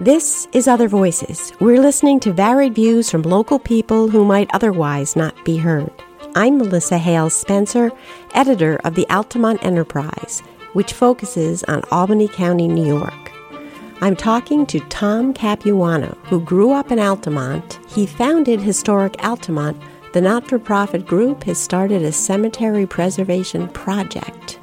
This is Other Voices. We're listening to varied views from local people who might otherwise not be heard. I'm Melissa Hale Spencer, editor of the Altamont Enterprise, which focuses on Albany County, New York. I'm talking to Tom Capuano, who grew up in Altamont. He founded Historic Altamont. The not for profit group has started a cemetery preservation project.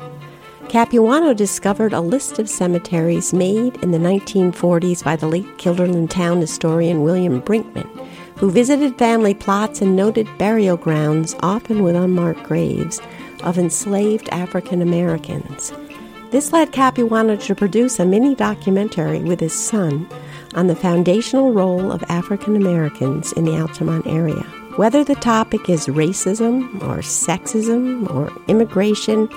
Capuano discovered a list of cemeteries made in the 1940s by the late Guilderland town historian William Brinkman, who visited family plots and noted burial grounds, often with unmarked graves, of enslaved African Americans. This led Capuano to produce a mini documentary with his son on the foundational role of African Americans in the Altamont area. Whether the topic is racism or sexism or immigration,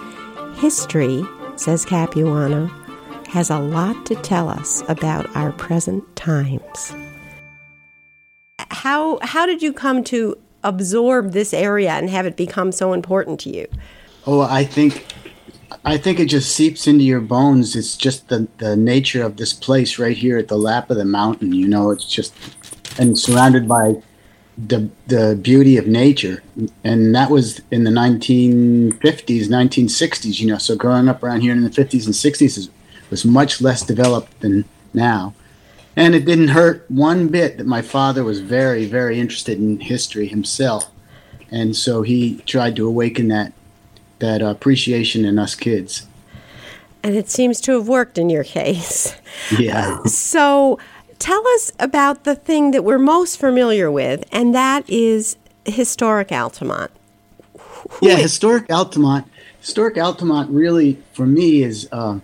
History, says Capuano, has a lot to tell us about our present times. How, how did you come to absorb this area and have it become so important to you? Oh, I think I think it just seeps into your bones. It's just the, the nature of this place right here at the lap of the mountain. You know, it's just and surrounded by the the beauty of nature, and that was in the 1950s, 1960s. You know, so growing up around here in the 50s and 60s was much less developed than now, and it didn't hurt one bit that my father was very, very interested in history himself, and so he tried to awaken that that appreciation in us kids. And it seems to have worked in your case. Yeah. So tell us about the thing that we're most familiar with, and that is historic Altamont. Who yeah, is- historic Altamont. Historic Altamont really, for me, is uh,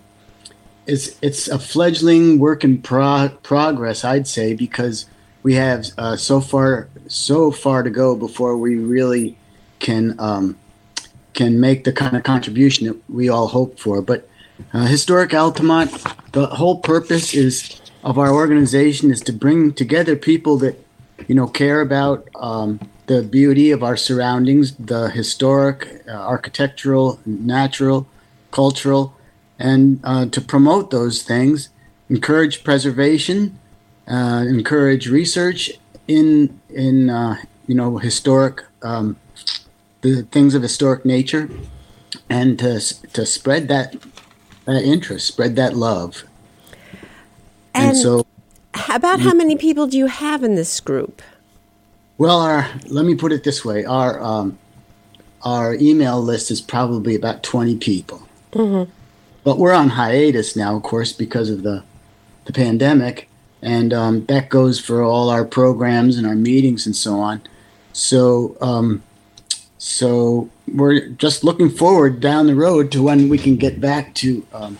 is it's a fledgling work in pro- progress. I'd say because we have uh, so far so far to go before we really can um, can make the kind of contribution that we all hope for. But uh, historic Altamont, the whole purpose is of our organization is to bring together people that you know care about um, the beauty of our surroundings, the historic, uh, architectural, natural, cultural, and uh, to promote those things, encourage preservation, uh, encourage research in in uh, you know historic um, the things of historic nature, and to to spread that that interest, spread that love and, and so, about how many people do you have in this group? Well, our let me put it this way: our um, our email list is probably about twenty people. Mm-hmm. But we're on hiatus now, of course, because of the the pandemic, and um, that goes for all our programs and our meetings and so on. So, um, so we're just looking forward down the road to when we can get back to um,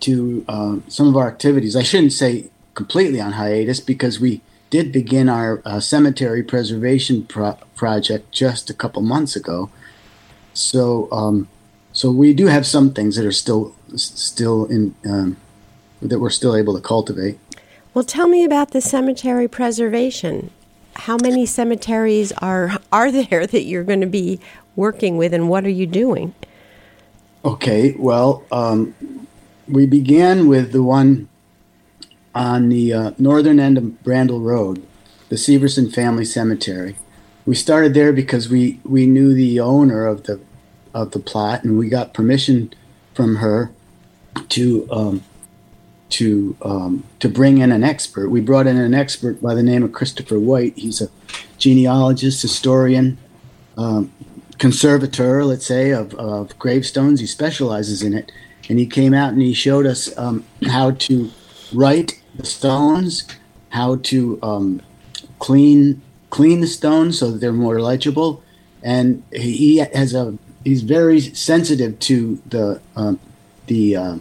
to uh, some of our activities. I shouldn't say completely on hiatus because we did begin our uh, cemetery preservation pro- project just a couple months ago. So, um, so we do have some things that are still still in um, that we're still able to cultivate. Well, tell me about the cemetery preservation. How many cemeteries are are there that you're going to be working with, and what are you doing? Okay, well, um, we began with the one on the uh, northern end of Brandle Road, the Severson Family Cemetery. We started there because we, we knew the owner of the of the plot, and we got permission from her to um, to um, to bring in an expert. We brought in an expert by the name of Christopher White. He's a genealogist, historian, um, conservator, let's say, of, of gravestones. He specializes in it and he came out and he showed us um, how to write the stones, how to um, clean clean the stones so that they're more legible, and he has a he's very sensitive to the um, the uh,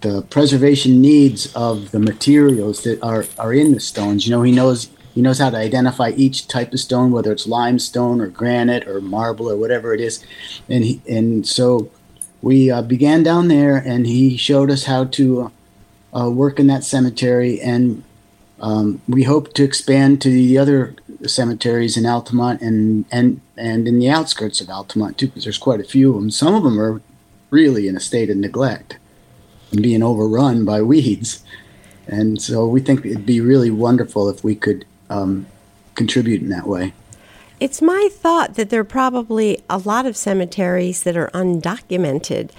the preservation needs of the materials that are are in the stones. You know, he knows he knows how to identify each type of stone, whether it's limestone or granite or marble or whatever it is, and he, and so we uh, began down there, and he showed us how to uh, work in that cemetery, and um, we hope to expand to the other cemeteries in Altamont and and and in the outskirts of Altamont too, because there's quite a few of them. Some of them are really in a state of neglect and being overrun by weeds. And so we think it'd be really wonderful if we could um, contribute in that way. It's my thought that there are probably a lot of cemeteries that are undocumented.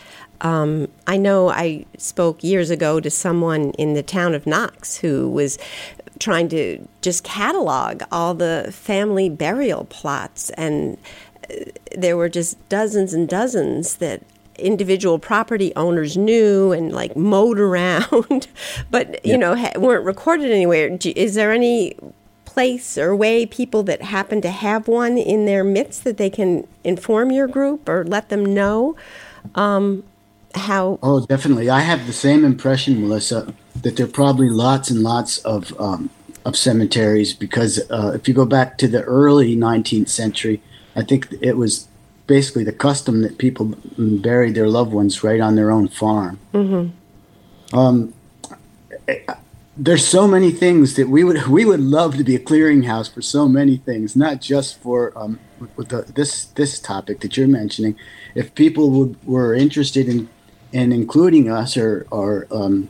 Um, I know I spoke years ago to someone in the town of Knox who was trying to just catalog all the family burial plots, and uh, there were just dozens and dozens that individual property owners knew and like mowed around, but you know weren't recorded anywhere. Is there any place or way people that happen to have one in their midst that they can inform your group or let them know um, how? Oh, definitely. I have the same impression, Melissa, that there are probably lots and lots of um, of cemeteries because uh, if you go back to the early 19th century, I think it was basically the custom that people buried their loved ones right on their own farm. Mm-hmm. Um, there's so many things that we would we would love to be a clearinghouse for so many things, not just for um, the, this this topic that you're mentioning. If people would, were interested in in including us or or um,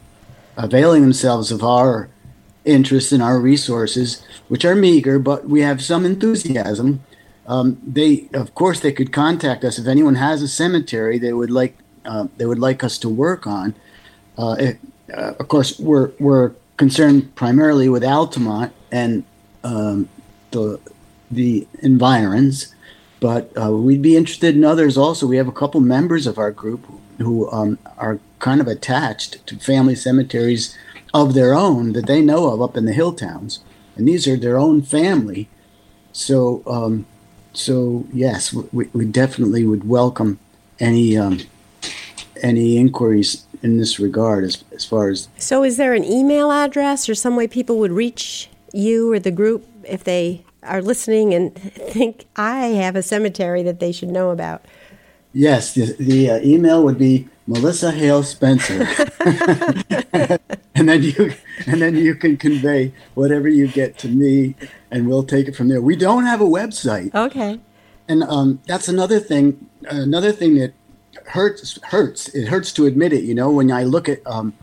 availing themselves of our interests and our resources, which are meager, but we have some enthusiasm. Um, they, of course, they could contact us if anyone has a cemetery they would like uh, they would like us to work on. Uh, it, uh, of course, we're we're concerned primarily with Altamont and um, the the environs, but uh, we'd be interested in others also. We have a couple members of our group who um, are kind of attached to family cemeteries of their own that they know of up in the hill towns, and these are their own family. So, um, so yes, we, we definitely would welcome any um, any inquiries in this regard as, as far as so is there an email address or some way people would reach you or the group if they are listening and think i have a cemetery that they should know about yes the, the uh, email would be melissa hale spencer. And then you and then you can convey whatever you get to me and we'll take it from there. We don't have a website. Okay. And um, that's another thing another thing that hurts hurts. It hurts to admit it. You know, when I look at um,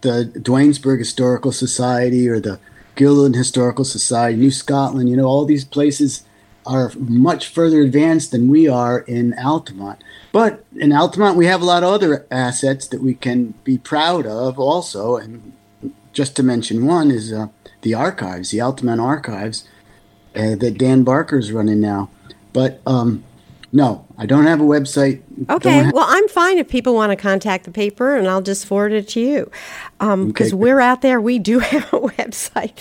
the Duanesburg Historical Society or the Guilderland Historical Society, New Scotland, you know, all these places are much further advanced than we are in Altamont. But in Altamont, we have a lot of other assets that we can be proud of also. And just to mention one is uh, the archives, the Altamont archives uh, that Dan Barker's running now. But um, no, I don't have a website. Okay. Have- well, I'm fine if people want to contact the paper and I'll just forward it to you. Because um, okay. we're out there, we do have a website.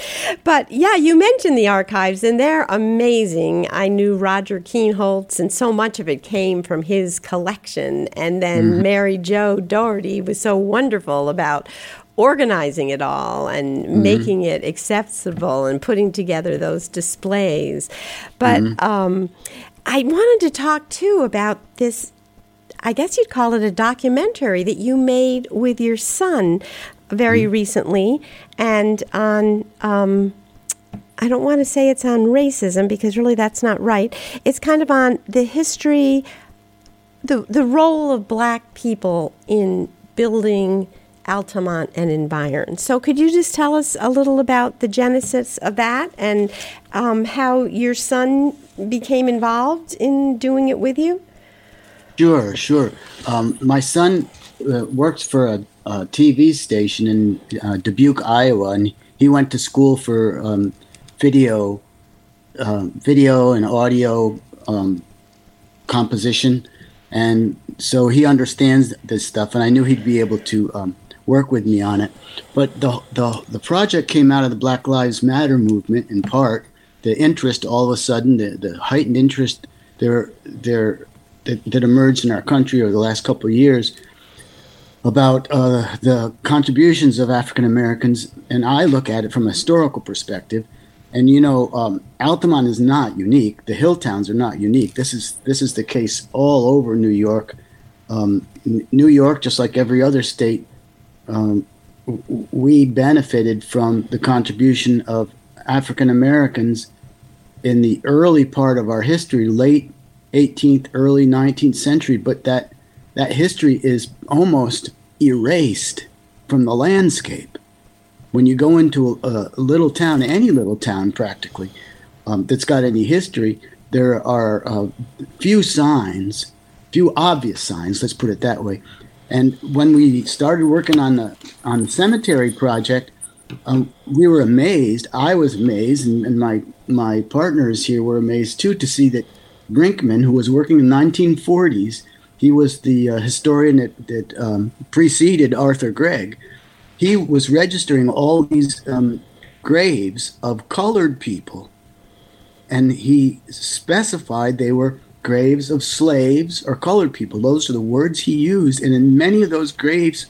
But yeah, you mentioned the archives and they're amazing. I knew Roger Keenholts and so much of it came from his collection. And then mm-hmm. Mary Jo Doherty was so wonderful about organizing it all and mm-hmm. making it accessible and putting together those displays. But mm-hmm. um, I wanted to talk too about this. I guess you'd call it a documentary that you made with your son very mm. recently, and on. Um, I don't want to say it's on racism because really that's not right. It's kind of on the history, the the role of black people in building Altamont and environs. So, could you just tell us a little about the genesis of that and um, how your son became involved in doing it with you? Sure, sure. Um, my son uh, works for a, a, TV station in uh, Dubuque, Iowa, and he went to school for um, video, uh, video and audio um, composition, and so he understands this stuff. And I knew he'd be able to um, work with me on it. But the, the, the project came out of the Black Lives Matter movement in part. The interest, all of a sudden, the, the heightened interest there, there, that, that emerged in our country over the last couple of years about uh, the contributions of African Americans, and I look at it from a historical perspective. And you know, um, Altamont is not unique. The hill towns are not unique. This is this is the case all over New York. Um, New York, just like every other state, um, we benefited from the contribution of African Americans in the early part of our history, late 18th, early 19th century, but that that history is almost erased from the landscape. when you go into a, a little town, any little town practically, um, that's got any history, there are uh, few signs, few obvious signs. Let's put it that way. And when we started working on the on the cemetery project, um, we were amazed. I was amazed, and, and, my my partners here were amazed too to see that Brinkman, who was working in the 1940s, he was the uh, historian that, that um, preceded Arthur Gregg. He was registering all these um, graves of colored people, and he specified they were graves of slaves or colored people. Those are the words he used, and in many of those graves,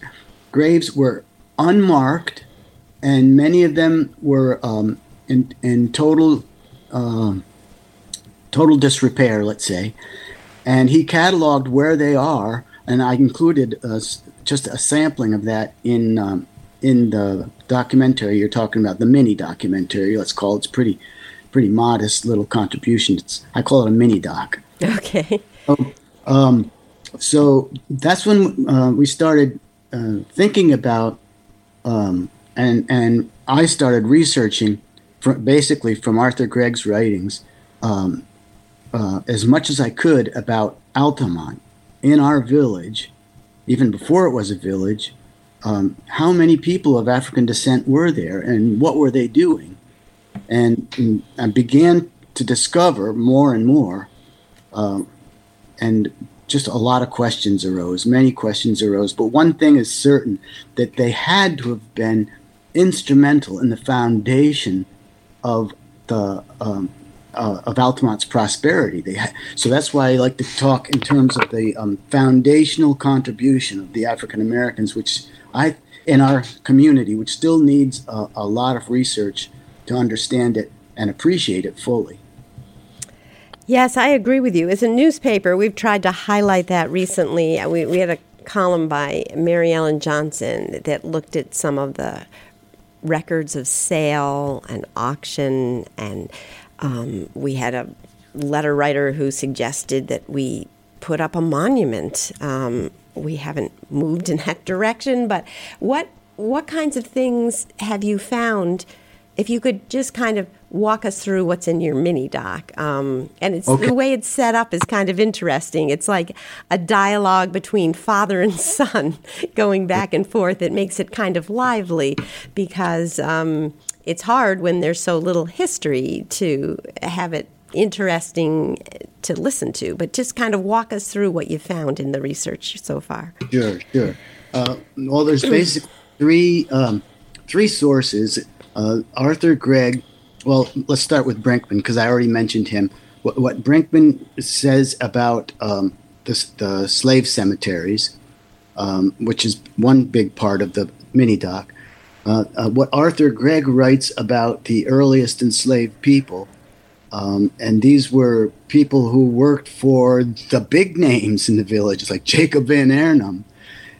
graves were unmarked and many of them were um, in in total um, total disrepair, let's say. And he cataloged where they are, and I included uh, just a sampling of that in um, in the documentary you're talking about, the mini documentary. Let's call it. It's pretty pretty modest little contribution. It's, I call it a mini doc. Okay. So, um, so that's when uh, we started uh, thinking about um, and and I started researching, from, basically from Arthur Gregg's writings, um, uh, as much as I could about Altamont in our village, even before it was a village. Um, how many people of African descent were there, and what were they doing? And, and I began to discover more and more, um, and just a lot of questions arose. Many questions arose, but one thing is certain: that they had to have been instrumental in the foundation of the um, uh, of Altamont's prosperity. They ha- so that's why I like to talk in terms of the um, foundational contribution of the African Americans, which I in our community, which still needs a, a lot of research to understand it and appreciate it fully. Yes, I agree with you. As a newspaper, we've tried to highlight that recently. We, we had a column by Mary Ellen Johnson that looked at some of the records of sale and auction, and um, we had a letter writer who suggested that we put up a monument. Um, we haven't moved in that direction, but what what kinds of things have you found? If you could just kind of walk us through what's in your mini doc. Um, and it's okay. the way it's set up is kind of interesting. It's like a dialogue between father and son going back and forth. It makes it kind of lively because um, it's hard when there's so little history to have it interesting to listen to. But just kind of walk us through what you found in the research so far. Sure, sure. Uh, well, there's basically three um, three sources. Uh, Arthur Gregg well, let's start with Brinkman because I already mentioned him. What, what Brinkman says about um, the, the, slave cemeteries, um, which is one big part of the mini doc. Uh, uh, what Arthur Gregg writes about the earliest enslaved people, um, and these were people who worked for the big names in the village, like Jacob Van Arnhem,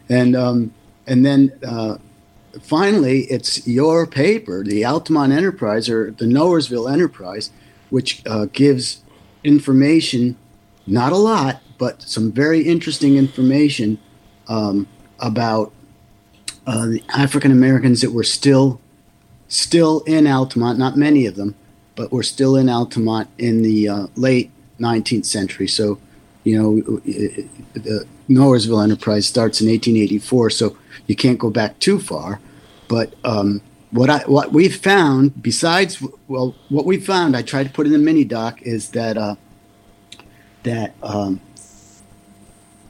and um, and then uh, finally, it's your paper, the Altamont Enterprise or the Knowersville Enterprise, which uh, gives information, not a lot, but some very interesting information um, about uh, the African Americans that were still still in Altamont. Not many of them, but were still in Altamont in the uh, late 19th century. So, you know, the Knowersville Enterprise starts in 1884, so you can't go back too far. But um, what I what we've found, besides well, what we found, I tried to put in the mini doc is that uh, that um,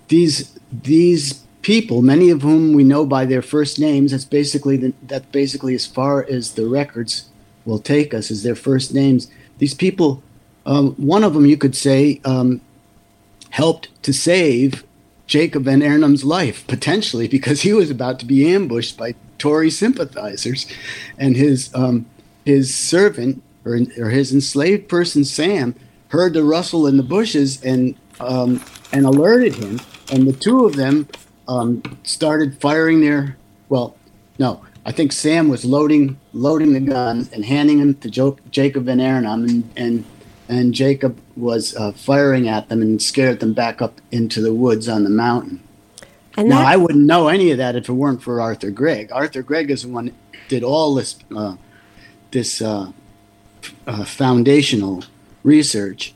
these these people, many of whom we know by their first names, that's basically the, that's basically as far as the records will take us is their first names. These people, um, one of them you could say um, helped to save Jacob Van Arnhem's life, potentially, because he was about to be ambushed by Tory sympathizers. And his, um, his servant, or, or his enslaved person, Sam, heard the rustle in the bushes and, um, and alerted him. And the two of them um, started firing their, well, no, I think Sam was loading loading the guns and handing them to jo- Jacob Van Arnhem, and, and and Jacob was uh, firing at them and scared them back up into the woods on the mountain. And now, I wouldn't know any of that if it weren't for Arthur Gregg. Arthur Gregg is the one that did all this, uh, this uh, uh, foundational research.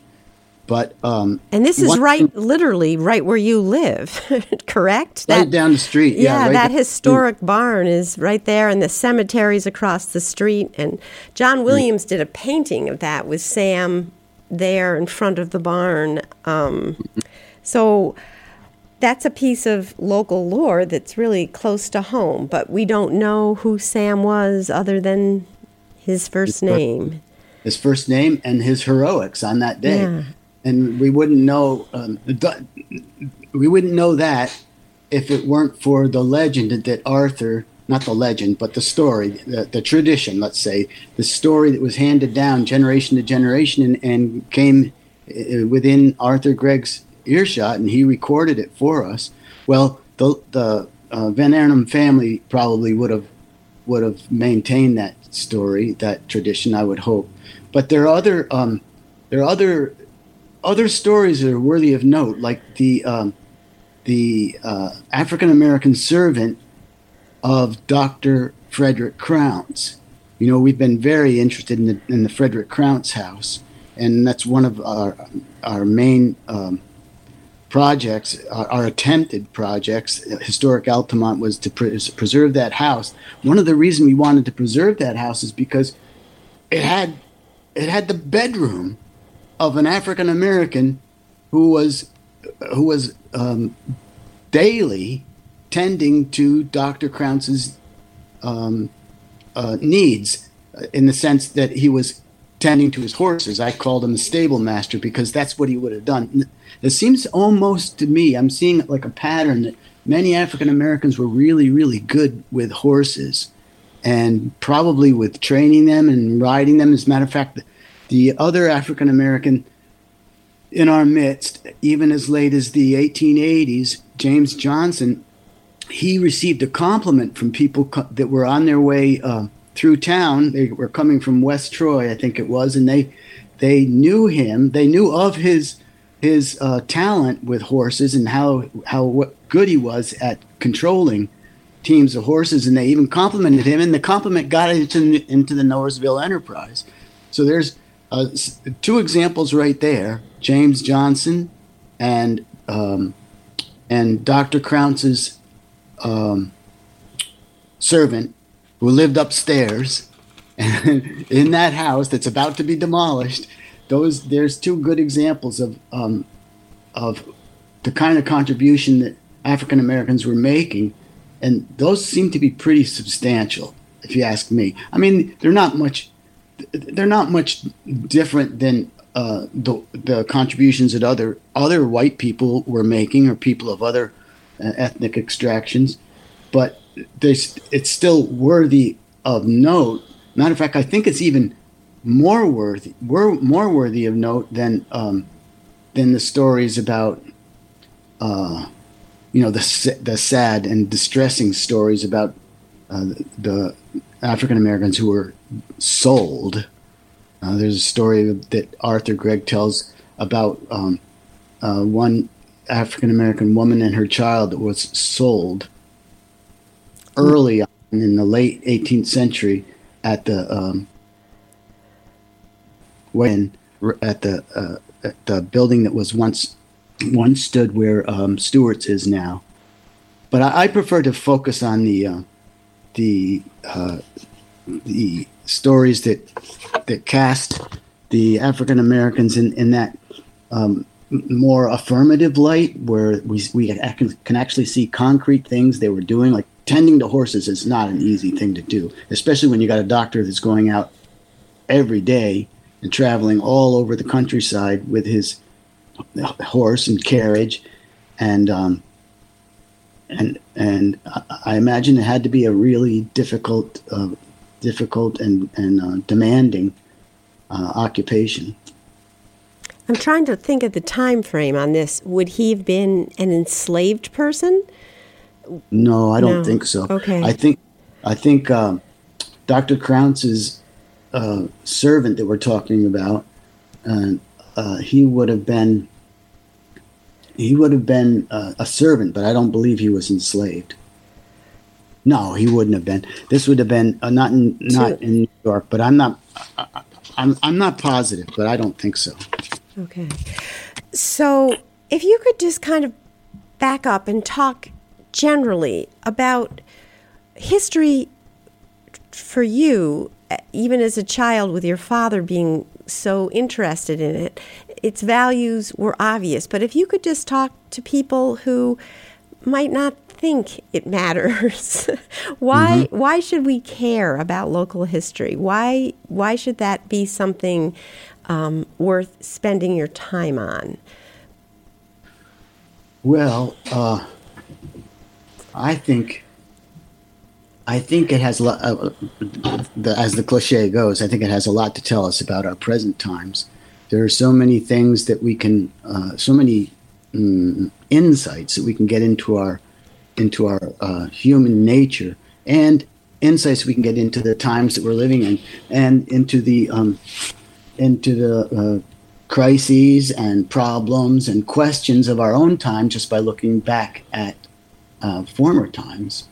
But um, and this is right, thing, literally right where you live, correct? Right that, down the street. Yeah, yeah right that historic barn is right there, and the cemetery's across the street. And John Williams did a painting of that with Sam there in front of the barn. Um, so that's a piece of local lore that's really close to home, but we don't know who Sam was other than his first name. His first name and his heroics on that day. Yeah. And we wouldn't know um, we wouldn't know that if it weren't for the legend that Arthur, not the legend, but the story, the, the tradition, let's say, the story that was handed down generation to generation and, and came uh, within Arthur Gregg's earshot, and he recorded it for us. Well, the the uh, Van Arnhem family probably would have would have maintained that story, that tradition. I would hope, but there are other um, there are other other stories that are worthy of note, like the um, the uh, African American servant of Doctor Frederick Crounse. You know, we've been very interested in the in the Frederick Crounse house, and that's one of our our main um, projects, our, our, attempted projects, historic Altamont was to pre- preserve that house. One of the reasons we wanted to preserve that house is because it had it had the bedroom of an African American who was who was um, daily tending to Dr. Crounse's um, uh, needs, uh, in the sense that he was tending to his horses. I called him a stable master because that's what he would have done. It seems almost to me, I'm seeing like a pattern that many African Americans were really, really good with horses and probably with training them and riding them. As a matter of fact, the other African American in our midst, even as late as the 1880s, James Johnson, he received a compliment from people co- that were on their way uh, through town. They were coming from West Troy, I think it was, and they they knew him. They knew of his his uh, talent with horses and how how good he was at controlling teams of horses, and they even complimented him. And the compliment got into into the Knowersville Enterprise. So there's uh, two examples right there: James Johnson and um, and Dr. Crounse's um, servant who lived upstairs in that house that's about to be demolished those there's two good examples of um, of the kind of contribution that African Americans were making, and those seem to be pretty substantial, if you ask me. I mean, they're not much they're not much different than uh, the the contributions that other other white people were making or people of other uh, ethnic extractions, but it's still worthy of note. Matter of fact, I think it's even more worthy, were more worthy of note than um, than the stories about, uh, you know, the the sad and distressing stories about uh, the African Americans who were sold. Uh, there's a story that Arthur Gregg tells about um, uh, one African American woman and her child that was sold early on in the late 18th century at the um, when at the uh, at the building that was once once stood where um, Stewart's is now. But I, I, prefer to focus on the uh, the uh, the stories that that cast the African Americans in in that um, more affirmative light, where we we can actually see concrete things they were doing, like tending to horses is not an easy thing to do, especially when you got a doctor that's going out every day and traveling all over the countryside with his horse and carriage, and um, and and I imagine it had to be a really difficult, uh, difficult and and uh, demanding uh, occupation. I'm trying to think of the time frame on this. Would he have been an enslaved person? No, I don't no. think so. Okay. I think I think um, Dr. Crounse's uh, servant that we're talking about, uh, uh, he would have been he would have been uh, a servant, but I don't believe he was enslaved. No, he wouldn't have been. This would have been uh, not in not in New York, but I'm not. I'm I'm not positive, but I don't think so. Okay. So, if you could just kind of back up and talk generally about history for you, even as a child with your father being so interested in it, its values were obvious. But if you could just talk to people who might not think it matters, why mm-hmm. why should we care about local history? Why why should that be something um, worth spending your time on? Well, uh, I think I think it has, uh, the, as the cliche goes, I think it has a lot to tell us about our present times. There are so many things that we can, uh, so many mm, insights that we can get into our, into our uh, human nature, and insights we can get into the times that we're living in, and into the, um, into the uh, crises and problems and questions of our own time just by looking back at uh, former times.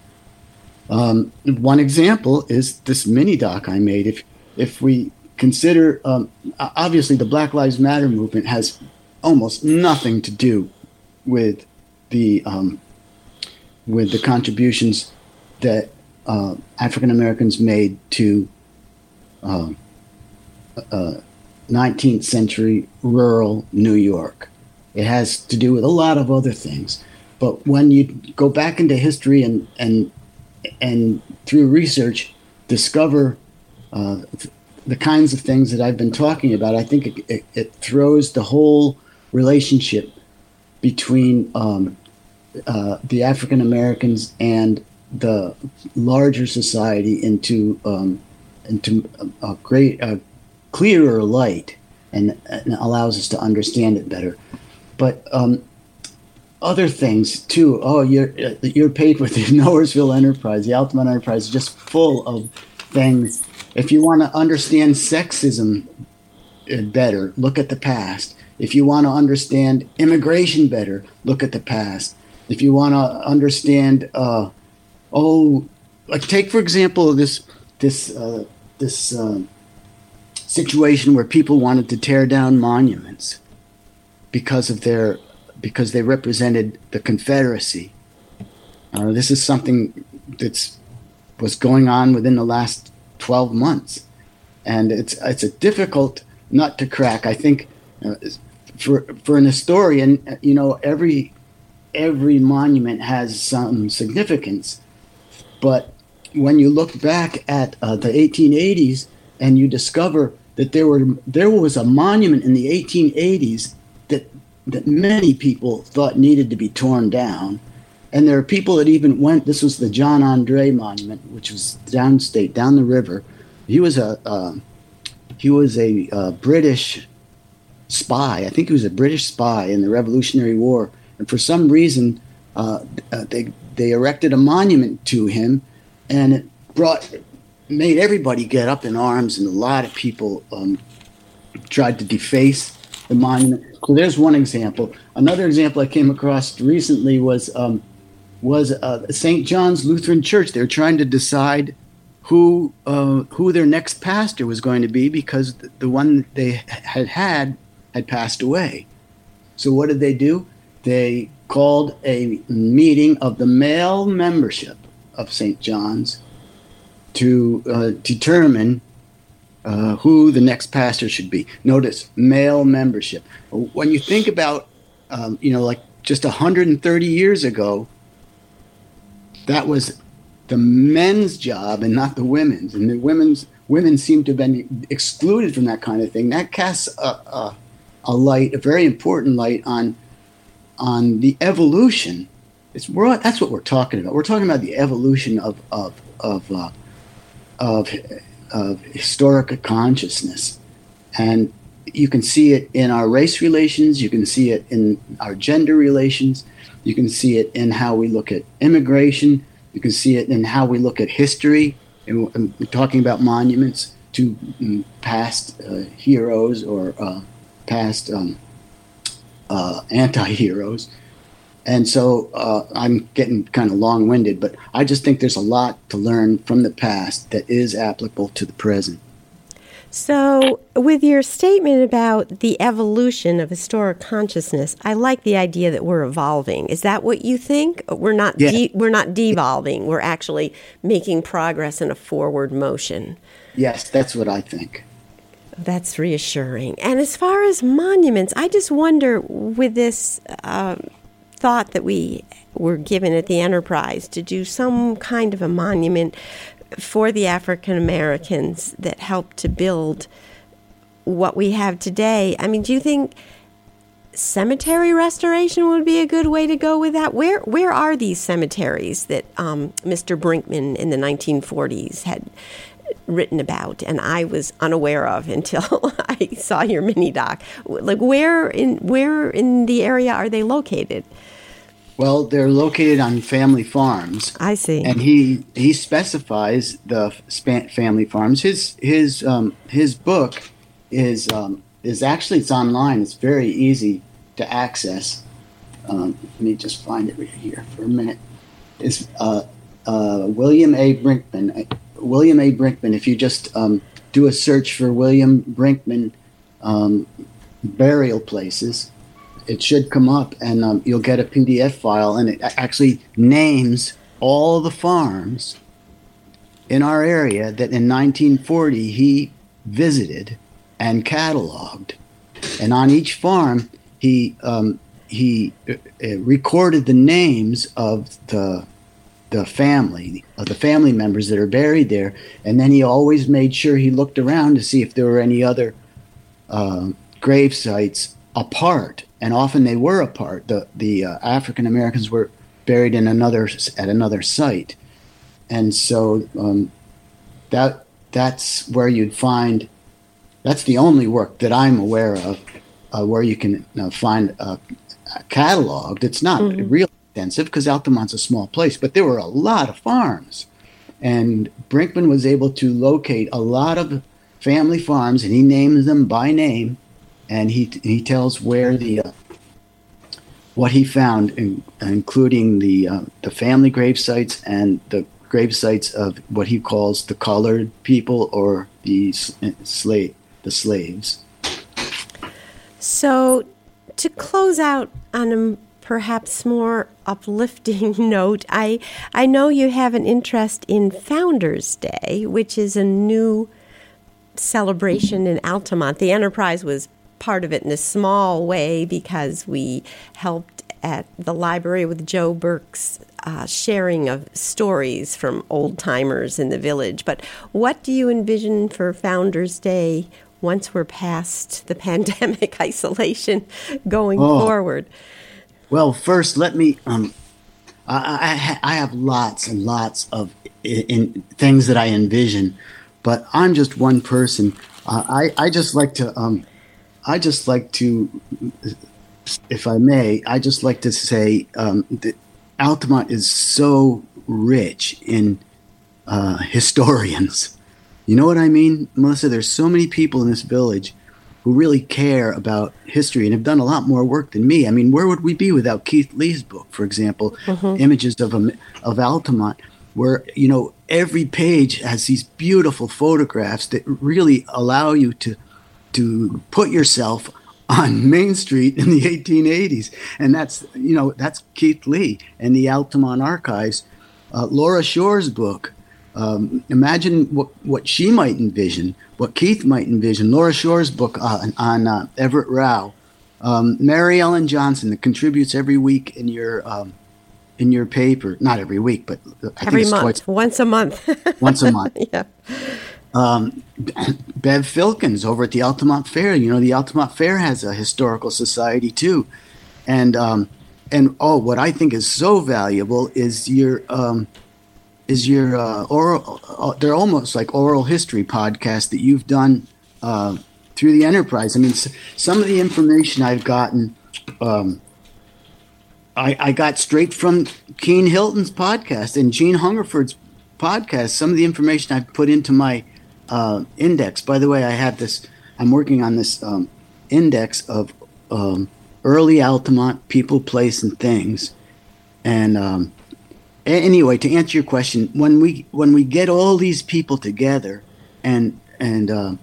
Um, one example is this mini doc I made. If if we consider, um, obviously, the Black Lives Matter movement has almost nothing to do with the um, with the contributions that uh, African Americans made to uh, uh, 19th century rural New York. It has to do with a lot of other things. But when you go back into history and, and and through research discover uh, the kinds of things that I've been talking about, I think it, it, it throws the whole relationship between um, uh, the African Americans and the larger society into um, into a, a great a clearer light and, and, allows us to understand it better. But um, other things too. Oh, you're you're paid with the Knowersville Enterprise, the Altamont Enterprise, is just full of things. If you want to understand sexism uh, better, look at the past. If you want to understand immigration better, look at the past. If you want to understand, uh, oh, like take for example this this uh, this uh, situation where people wanted to tear down monuments because of their because they represented the Confederacy. Uh, this is something that's was going on within the last 12 months, and it's it's a difficult nut to crack. I think uh, for for an historian, uh, you know, every every monument has some significance, but when you look back at uh, the 1880s and you discover that there were there was a monument in the 1880s that that many people thought needed to be torn down. And there are people that even went. This was the John Andre Monument, which was downstate, down the river. He was a uh, he was a uh, British spy. I think he was a British spy in the Revolutionary War. And for some reason, uh, uh they they erected a monument to him, and it brought made everybody get up in arms, and a lot of people um, tried to deface the monument. So there's one example. Another example I came across recently was um, was uh, St. John's Lutheran Church. They're trying to decide who uh, who their next pastor was going to be because the one they had had had passed away. So what did they do? They called a meeting of the male membership of St. John's to uh, determine uh, who the next pastor should be. Notice male membership. When you think about, um, you know, like just 130 years ago, that was the men's job and not the women's, and the women's women seem to have been excluded from that kind of thing. That casts a, a, a light, a very important light on on the evolution. It's that's what we're talking about. We're talking about the evolution of of of uh, of of historic consciousness. And you can see it in our race relations, you can see it in our gender relations, you can see it in how we look at immigration, you can see it in how we look at history, and, and talking about monuments to um, past uh, heroes or uh, past um, uh, anti-heroes. And so uh, I'm getting kind of long-winded, but I just think there's a lot to learn from the past that is applicable to the present. So, with your statement about the evolution of historic consciousness, I like the idea that we're evolving. Is that what you think? We're not Yeah. de- we're not devolving. We're actually making progress in a forward motion. Yes, that's what I think. That's reassuring. And as far as monuments, I just wonder with this um, thought that we were given at the Enterprise to do some kind of a monument for the African Americans that helped to build what we have today. I mean, do you think cemetery restoration would be a good way to go with that? Where where are these cemeteries that um, Mr. Brinkman in the 1940s had written about and I was unaware of until I saw your mini doc? Like where in where in the area are they located? Well, they're located on family farms. I see. and he he specifies the family farms. His his um, his book is um, is actually it's online. It's very easy to access. Um, let me just find it right here for a minute. It's uh, uh, William A. Brinkman. William A. Brinkman. If you just um, do a search for William Brinkman um, burial places, it should come up and um, you'll get a PDF file and it actually names all the farms in our area that in 1940 he visited and cataloged. And on each farm, he um, he uh, uh, recorded the names of the the family of the family members that are buried there, and then he always made sure he looked around to see if there were any other uh, grave sites apart, and often they were apart. The the uh, African Americans were buried in another at another site, and so um, that that's where you'd find. That's the only work that I'm aware of uh, where you can uh, find a, a catalog that's not real extensive because Altamont's a small place, but there were a lot of farms. And Brinkman was able to locate a lot of family farms, and he names them by name, and he he tells where the uh, what he found, in, including the uh, the family grave sites and the grave sites of what he calls the colored people or the slave the slaves. So, to close out on a perhaps more uplifting note, I I know you have an interest in Founders Day, which is a new celebration in Altamont. The Enterprise was part of it in a small way because we helped at the library with Joe Burke's uh, sharing of stories from old timers in the village. But what do you envision for Founders Day once we're past the pandemic isolation going Oh. forward? Well, first, let me. Um, I, I, I have lots and lots of in, in things that I envision, but I'm just one person. Uh, I I just like to. Um, I just like to, if I may, I just like to say um, that Altamont is so rich in uh, historians. You know what I mean, Melissa? There's so many people in this village who really care about history and have done a lot more work than me. I mean, where would we be without Keith Lee's book, for example, Images of of Altamont, where you know every page has these beautiful photographs that really allow you to to put yourself on Main Street in the 1880s, and that's you know that's Keith Lee and the Altamont Archives. Uh, Laura Shore's book. Um, imagine what, what she might envision, what Keith might envision. Laura Shore's book on, on uh, Everett Rao. Um, Mary Ellen Johnson that contributes every week in your um, in your paper. Not every week, but I think Every it's month, twice, once a month. once a month. yeah. Bev Filkins over at the Altamont Fair. You know, the Altamont Fair has a historical society too, and um, and oh, what I think is so valuable is your um, is your uh, oral. Uh, they're almost like oral history podcasts that you've done uh, through the enterprise. I mean, s- some of the information I've gotten. Um, I, I got straight from Keen Hilton's podcast and Gene Hungerford's podcast. Some of the information I've put into my uh, index. By the way, I have this. I'm working on this um, index of um, early Altamont people, place, and things. And um, anyway, to answer your question, when we when we get all these people together and and uh,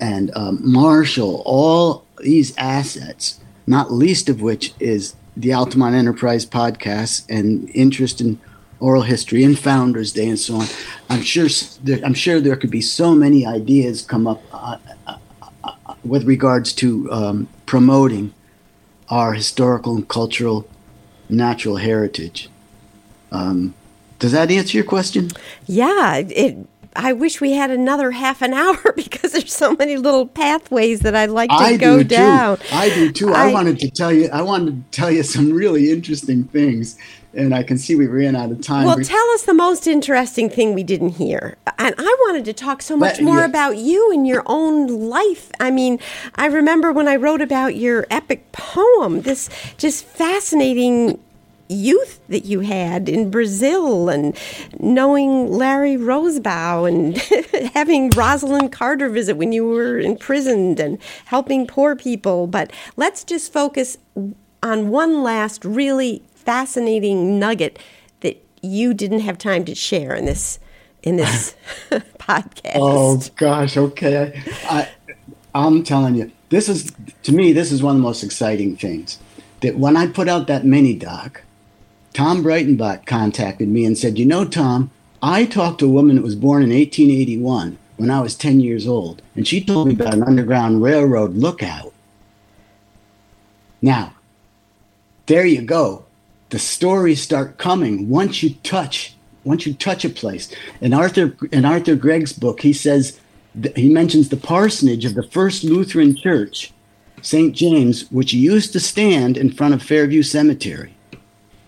and um, marshal all these assets, not least of which is the Altamont Enterprise podcast and interest in oral history and Founders Day and so on. I'm sure I'm sure there could be so many ideas come up uh, uh, uh, with regards to um, promoting our historical and cultural natural heritage. Um, does that answer your question? Yeah, it. I wish we had another half an hour because there's so many little pathways that I'd like to I go do down. Too. I do too. I, I, wanted to tell you. I wanted to tell you some really interesting things, and I can see we ran out of time. Well, tell us the most interesting thing we didn't hear. And I wanted to talk so much but, more yeah. about you and your own life. I mean, I remember when I wrote about your epic poem. This just fascinating youth that you had in Brazil and knowing Larry Rosebaugh and having Rosalynn Carter visit when you were imprisoned and helping poor people. But let's just focus on one last really fascinating nugget that you didn't have time to share in this in this podcast. Oh gosh, okay. I, I'm telling you, this is to me this is one of the most exciting things. That when I put out that mini doc, Tom Breitenbach contacted me and said, You know, Tom, I talked to a woman that was born in 1881 when I was 10 years old, and she told me about an Underground Railroad lookout. Now, there you go. The stories start coming once you touch once you touch a place. In Arthur in Arthur Gregg's book, he says he mentions the parsonage of the first Lutheran church, St. James, which used to stand in front of Fairview Cemetery.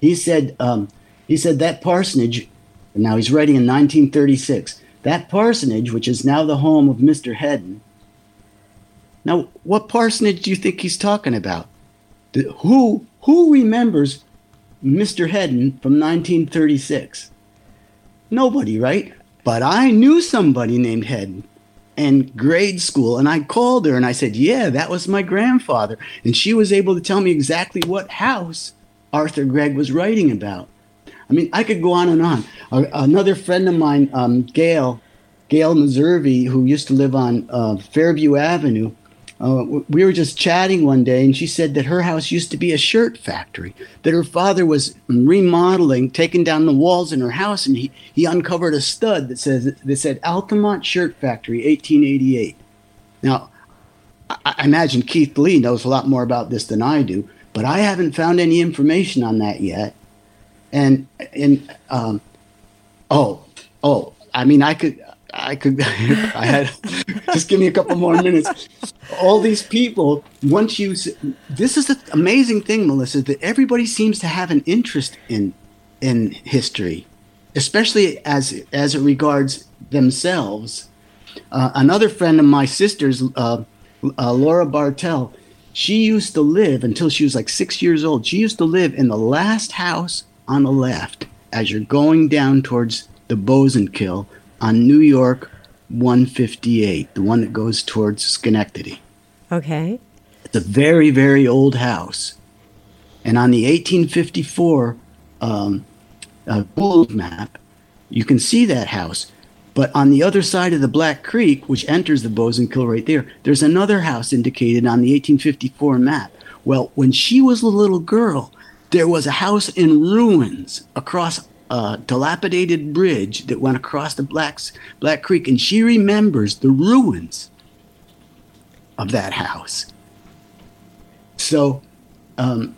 He said, um, he said that parsonage, now he's writing in 1936, that parsonage, which is now the home of Mr. Hedden. Now, what parsonage do you think he's talking about? The, who, who remembers Mr. Hedden from 1936? Nobody, right? But I knew somebody named Hedden in grade school and I called her and I said, Yeah, that was my grandfather. And she was able to tell me exactly what house Arthur Gregg was writing about. I mean, I could go on and on. another friend of mine, um, Gail, Gail Meservey, who used to live on uh, Fairview Avenue, uh, we were just chatting one day, and she said that her house used to be a shirt factory. That her father was remodeling, taking down the walls in her house, and he, he uncovered a stud that says that said Altamont Shirt Factory, 1888. Now, I, I imagine Keith Lee knows a lot more about this than I do, but I haven't found any information on that yet. And and um, oh oh, I mean, I could I could I had just give me a couple more minutes. All these people, once you this is the amazing thing, Melissa, that everybody seems to have an interest in in history, especially as as it regards themselves. Uh, another friend of my sister's, uh, uh, Laura Bartell, she used to live until she was like six years old. She used to live in the last house on the left as you're going down towards the Bozenkill on New York 158, the one that goes towards Schenectady. Okay. It's a very, very old house. And on the 1854 um, uh, Gould map, you can see that house. But on the other side of the Black Creek, which enters the Bozenkill right there, there's another house indicated on the 1854 map. Well, when she was a little girl, there was a house in ruins across a dilapidated bridge that went across the Black, Black Creek, and she remembers the ruins of that house. So, um,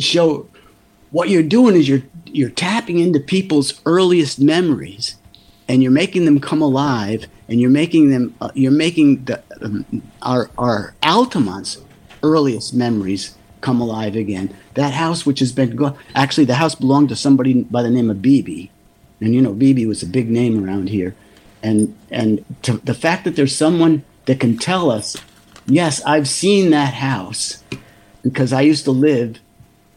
so what you're doing is you're you're tapping into people's earliest memories and you're making them come alive and you're making them uh, you're making the um, our our Altamont's earliest memories come alive again. That house, which has been go- actually the house belonged to somebody by the name of Beebe, and you know Beebe was a big name around here, and and to, the fact that there's someone that can tell us, yes, I've seen that house, because I used to live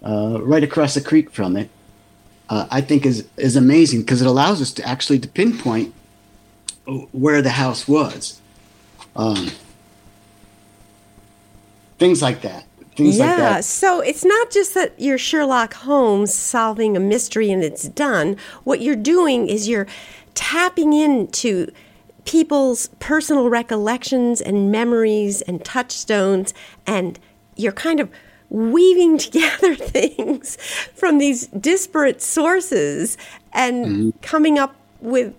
uh, right across the creek from it, uh, I think is is amazing because it allows us to actually to pinpoint where the house was. Um, things like that. things yeah, like that. so it's not just that you're Sherlock Holmes solving a mystery and it's done. What you're doing is you're tapping into people's personal recollections and memories and touchstones, and you're kind of weaving together things from these disparate sources and Mm-hmm. coming up with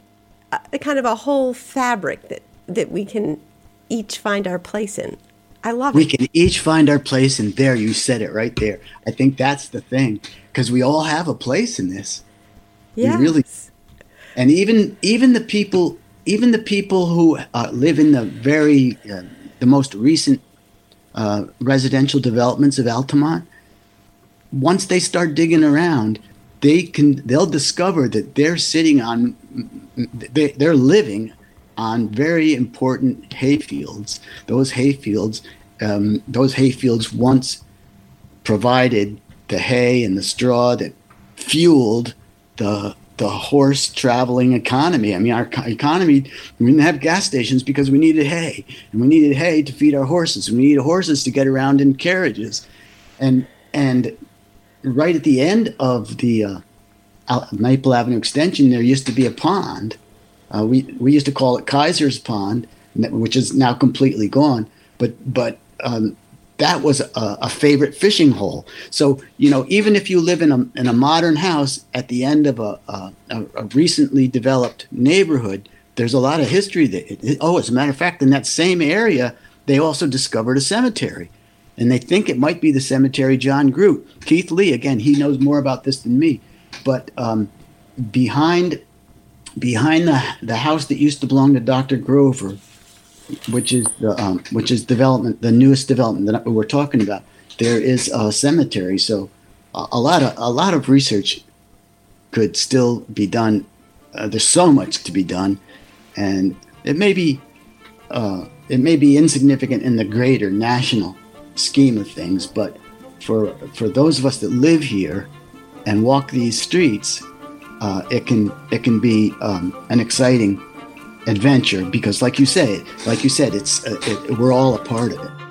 a, a kind of a whole fabric that, that we can each find our place in. I love We it. We can each find our place, and there you said it right there. I think that's the thing because we all have a place in this. Yes. really- and even even the people even the people who uh, live in the very uh, the most recent uh, residential developments of Altamont, once they start digging around, they can they'll discover that they're sitting on they, they're living on very important hay fields. Those hayfields, um, those hayfields once provided the hay and the straw that fueled the the horse traveling economy. I mean, our economy, we didn't have gas stations because we needed hay, and we needed hay to feed our horses. We needed horses to get around in carriages, and and right at the end of the uh, Maple Avenue extension, there used to be a pond. Uh, we we used to call it Kaiser's Pond, which is now completely gone. But but um, that was a, a favorite fishing hole. So you know, even if you live in a in a modern house at the end of a a, a recently developed neighborhood, there's a lot of history. That oh, as a matter of fact, in that same area, they also discovered a cemetery, and they think it might be the cemetery John Groot. Keith Lee, again, he knows more about this than me, but um, behind behind the the house that used to belong to Dr. Grover which is the um, which is development, the newest development that we're talking about. There is a cemetery, so a, a lot of a lot of research could still be done. Uh, there's so much to be done, and it may be uh, it may be insignificant in the greater national scheme of things, but for for those of us that live here and walk these streets, uh, it can it can be um, an exciting adventure because like you say like you said it's uh, it, we're all a part of it